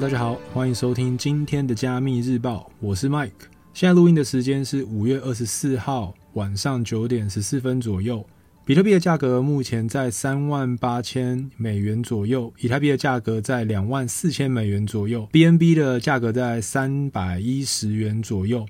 大家好，欢迎收听今天的加密日报，我是 Mike。现在录音的时间是五月二十四号晚上九点十四分左右。比特币的价格目前在三万八千美元左右，以太币的价格在两万四千美元左右，BNB 的价格在三百一十元左右。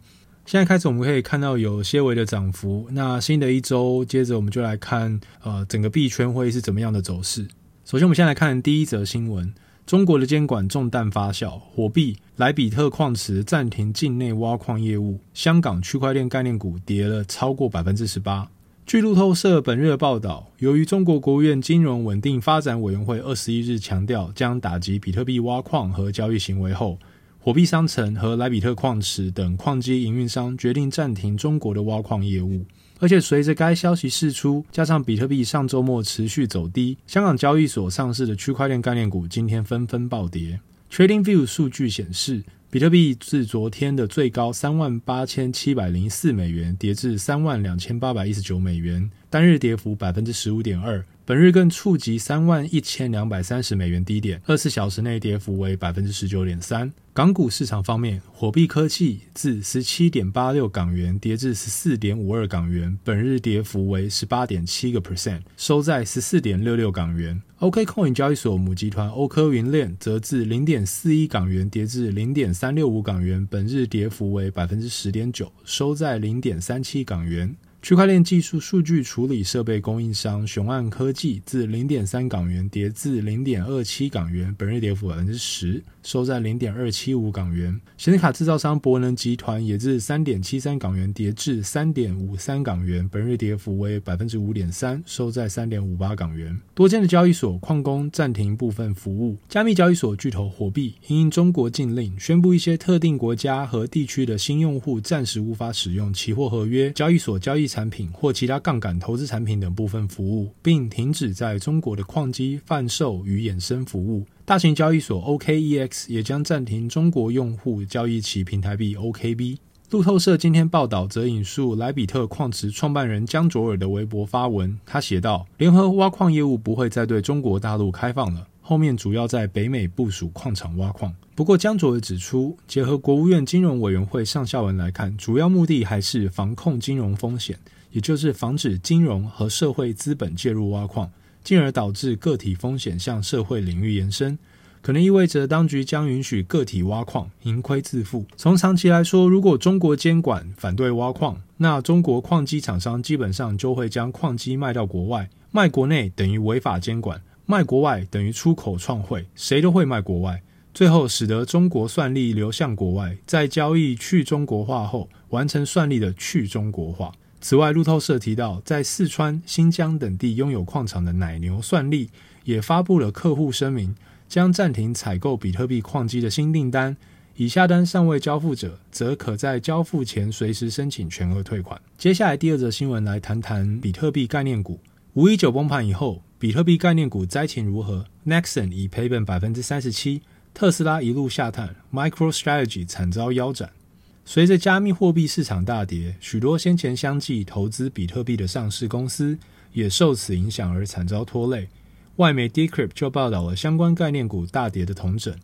现在开始，我们可以看到有些微的涨幅。那新的一周，接着我们就来看，呃，整个币圈会是怎么样的走势。首先，我们先来看第一则新闻：中国的监管重弹发酵，火币莱比特矿池暂停境内挖矿业务，香港区块链概念股跌了超过百分之十八。据路透社本日的报道，由于中国国务院金融稳定发展委员会二十一日强调将打击比特币挖矿和交易行为后，火币商城和莱比特矿池等矿机营运商决定暂停中国的挖矿业务，而且随着该消息释出，加上比特币上周末持续走低，香港交易所上市的区块链概念股今天纷纷暴跌。TradingView 数据显示，比特币自昨天的最高三万八千七百零四美元跌至三万两千八百一十九美元，单日跌幅百分之十五点二。本日更触及三万一千两百三十美元低点，二十四小时内跌幅为百分之十九点三。港股市场方面，火币科技自十七点八六港元跌至十四点五二港元，本日跌幅为十八点七个 percent，收在十四点六六港元。OKCoin 交易所母集团欧科云链则自零点四一港元跌至零点三六五港元，本日跌幅为百分之十点九，收在零点三七港元。区块链技术数据处理设备供应商雄岸科技自零点三港元跌至零点二七港元，本日跌幅百分之十，收在零点二七五港元。显卡制造商博能集团也自三点七三港元跌至三点五三港元，本日跌幅为百分之五点三，收在三点五八港元。多间的交易所矿工暂停部分服务。加密交易所巨头火币因应中国禁令，宣布一些特定国家和地区的新用户暂时无法使用期货合约交易所交易产品或其他杠杆投资产品等部分服务，并停止在中国的矿机贩售与衍生服务。大型交易所 OKEX 也将暂停中国用户交易其平台币 OKB。路透社今天报道则引述莱比特矿池创办人江卓尔的微博发文，他写道：“联合挖矿业务不会再对中国大陆开放了，后面主要在北美部署矿场挖矿。”不过，江卓尔指出，结合国务院金融委员会上下文来看，主要目的还是防控金融风险，也就是防止金融和社会资本介入挖矿，进而导致个体风险向社会领域延伸，可能意味着当局将允许个体挖矿，盈亏自负。从长期来说，如果中国监管反对挖矿，那中国矿机厂商基本上就会将矿机卖到国外，卖国内等于违法监管，卖国外等于出口创汇，谁都会卖国外。最后，使得中国算力流向国外，在交易去中国化后，完成算力的去中国化。此外，路透社提到，在四川、新疆等地拥有矿场的奶牛算力也发布了客户声明，将暂停采购比特币矿机的新订单。已下单尚未交付者，则可在交付前随时申请全额退款。接下来，第二则新闻来谈谈比特币概念股。五一九崩盘以后，比特币概念股灾情如何？Nexon 已赔本百分之三十七。特斯拉一路下探，MicroStrategy 惨遭腰斩。随着加密货币市场大跌，许多先前相继投资比特币的上市公司也受此影响而惨遭拖累。外媒 Decrypt 就报道了相关概念股大跌的同整，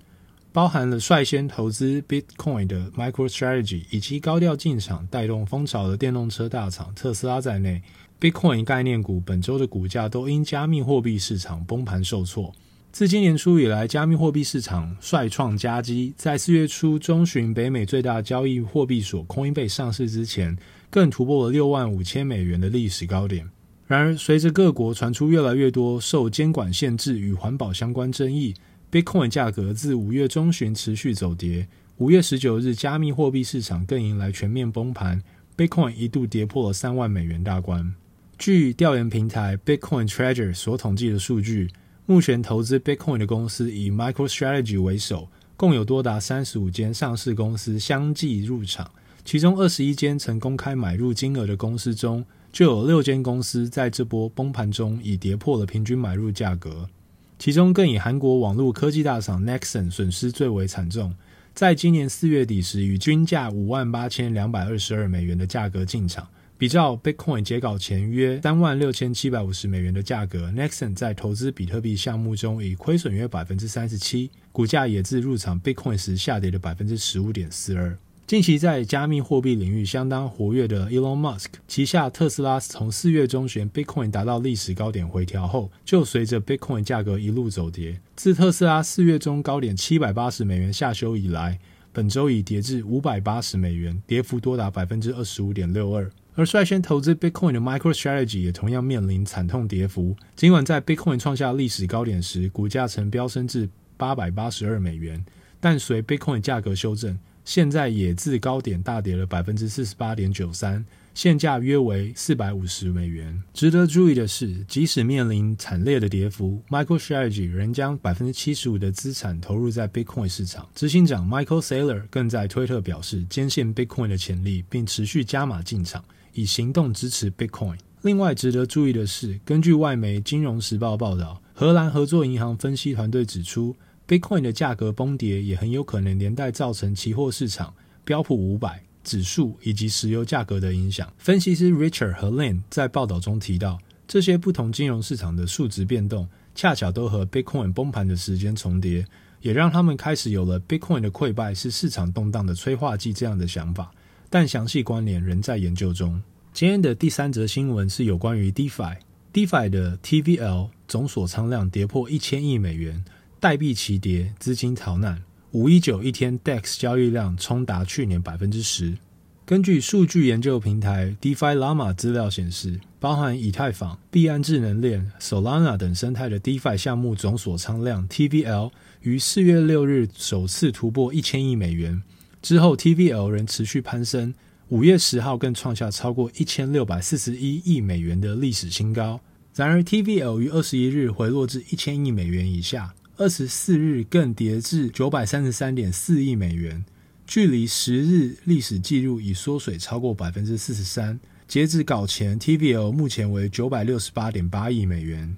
包含了率先投资 Bitcoin 的 MicroStrategy 以及高调进场带动风潮的电动车大厂特斯拉在内，Bitcoin 概念股本周的股价都因加密货币市场崩盘受挫。自今年初以来，加密货币市场率创佳绩。在四月初中旬，北美最大交易货币所 Coinbase 上市之前，更突破了六万五千美元的历史高点。然而，随着各国传出越来越多受监管限制与环保相关争议，Bitcoin 价格自五月中旬持续走跌。五月十九日，加密货币市场更迎来全面崩盘，Bitcoin 一度跌破了三万美元大关。据调研平台 Bitcoin Treasure 所统计的数据。目前投资 Bitcoin 的公司以 MicroStrategy 为首，共有多达三十五间上市公司相继入场。其中二十一间曾公开买入金额的公司中，就有六间公司在这波崩盘中已跌破了平均买入价格。其中更以韩国网络科技大厂 Nexon 损失最为惨重，在今年四月底时，以均价五万八千两百二十二美元的价格进场，比照 Bitcoin 截稿前约三万六千七百五十美元的价格，Nexon 在投资比特币项目中已亏损约百分之三十七，股价也自入场 Bitcoin 时下跌了百分之十五点四二。近期在加密货币领域相当活跃的 Elon Musk 旗下特斯拉，从四月中旬 Bitcoin 达到历史高点回调后，就随着 Bitcoin 价格一路走跌。自特斯拉四月中高点七百八十美元下修以来，本周已跌至五百八十美元，跌幅多达百分之二十五点六二。而率先投资 Bitcoin 的 MicroStrategy 也同样面临惨痛跌幅。尽管在 Bitcoin 创下历史高点时，股价曾飙升至八百八十二美元，但随 Bitcoin 价格修正，现在也自高点大跌了百分之四十八点九三，现价约为四百五十美元。值得注意的是，即使面临惨烈的跌幅，MicroStrategy 仍将百分之七十五的资产投入在 Bitcoin 市场。执行长 Michael Saylor 更在推特表示，坚信 Bitcoin 的潜力，并持续加码进场，以行动支持 Bitcoin。另外，值得注意的是，根据外媒《金融时报》报道，荷兰合作银行分析团队指出。Bitcoin 的价格崩跌也很有可能连带造成期货市场、标普五百指数以及石油价格的影响。分析师 Richard 和 Lane 在报道中提到，这些不同金融市场的数值变动，恰巧都和 Bitcoin 崩盘的时间重叠，也让他们开始有了 Bitcoin 的溃败是市场动荡的催化剂这样的想法。但详细关联仍在研究中。今天的第三则新闻是有关于 DeFi，DeFi 的 TVL 总锁仓量跌破一千亿美元。代币齐跌，资金逃难。五一九一天，DEX 交易量冲达去年百分之十。根据数据研究平台 DeFi Llama 资料显示，包含以太坊、币安智能链、Solana 等生态的 DeFi 项目总锁仓量 TVL 于四月六日首次突破一千亿美元，之后 TVL 仍持续攀升，五月十号更创下超过一千六百四十一亿美元的历史新高。然而，TVL 于二十一日回落至一千亿美元以下。二十四日更跌至九百三十三点四亿美元，距离十日历史纪录已缩水超过百分之四十三。截至稿前，TVL 目前为九百六十八点八亿美元。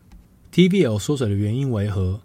TVL 缩水的原因为何？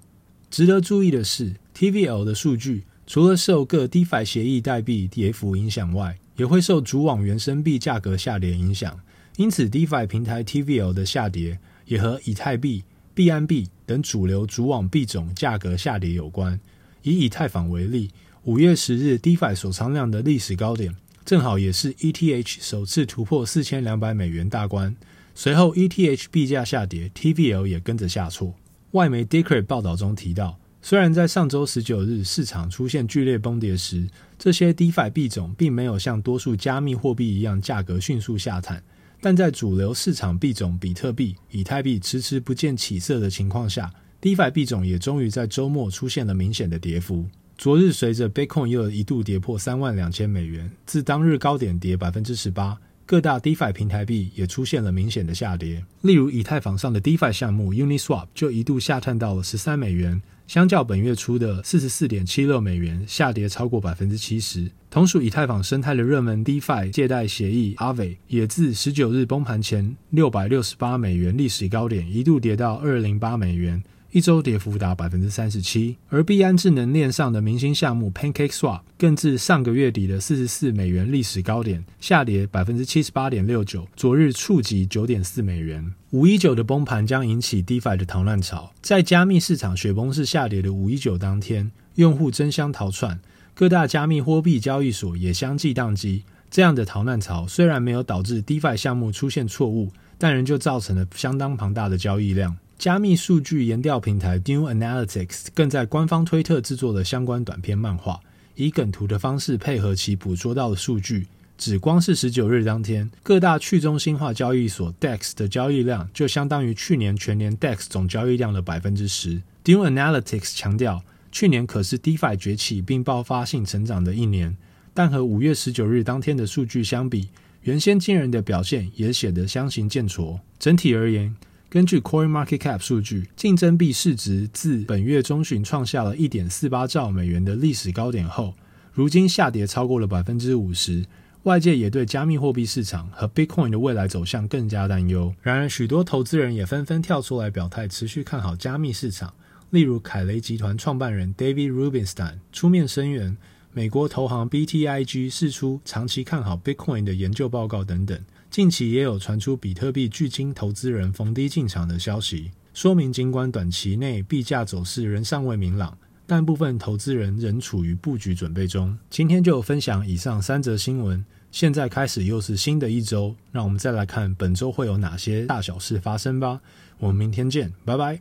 值得注意的是，TVL 的数据除了受各 DeFi 协议代币跌幅影响外，也会受主网原生币价格下跌影响。因此，DeFi 平台 TVL 的下跌也和以太币。币安币等主流主网币种价格下跌有关。以以太坊为例，五月十日 DeFi 锁仓量的历史高点，正好也是 ETH 首次突破四千两百美元大关。随后 ETH 币价下跌，TVL 也跟着下挫。外媒 Decred 报道中提到，虽然在上周十九日市场出现剧烈崩跌时，这些 DeFi 币种并没有像多数加密货币一样价格迅速下探。但在主流市场币种比特币、以太币迟迟不见起色的情况下，DeFi 币种也终于在周末出现了明显的跌幅。昨日，随着 Bitcoin 又一度跌破三万两千美元，自当日高点跌百分之十八。各大 DeFi 平台币也出现了明显的下跌，例如以太坊上的 DeFi 项目 Uniswap 就一度下探到了十三美元，相较本月初的四十四点七六美元，下跌超过百分之七十。同属以太坊生态的热门 DeFi 借贷协议 Aave 也自十九日崩盘前六百六十八美元历史高点，一度跌到二零八美元。一周跌幅达百分之三十七，而币安智能链上的明星项目 PancakeSwap 更自上个月底的四十四美元历史高点下跌百分之七十八点六九，昨日触及九点四美元。五一九的崩盘将引起 DeFi 的逃难潮，在加密市场雪崩式下跌的五一九当天，用户争相逃窜，各大加密货币交易所也相继宕机。这样的逃难潮虽然没有导致 DeFi 项目出现错误，但仍旧造成了相当庞大的交易量。加密数据研调平台 Dune Analytics 更在官方推特制作了相关短篇漫画，以梗图的方式配合其捕捉到的数据。只光是十九日当天，各大去中心化交易所 DEX 的交易量就相当于去年全年 DEX 总交易量的百分之十。Dune Analytics 强调，去年可是 DeFi 崛起并爆发性成长的一年，但和五月十九日当天的数据相比，原先惊人的表现也显得相形见絀。整体而言，根据 CoinMarketCap 数据，竞争币市值自本月中旬创下了一点四八兆美元的历史高点后，如今下跌超过了百分之五十。外界也对加密货币市场和 Bitcoin 的未来走向更加担忧。然而，许多投资人也纷纷跳出来表态，持续看好加密市场。例如，凯雷集团创办人 David Rubenstein 出面声援，美国投行 BTIG 释出长期看好 Bitcoin 的研究报告等等。近期也有传出比特币巨鲸投资人逢低进场的消息，说明尽管短期内币价走势仍尚未明朗，但部分投资人仍处于布局准备中。今天就分享以上三则新闻。现在开始又是新的一周，让我们再来看本周会有哪些大小事发生吧。我们明天见，拜拜。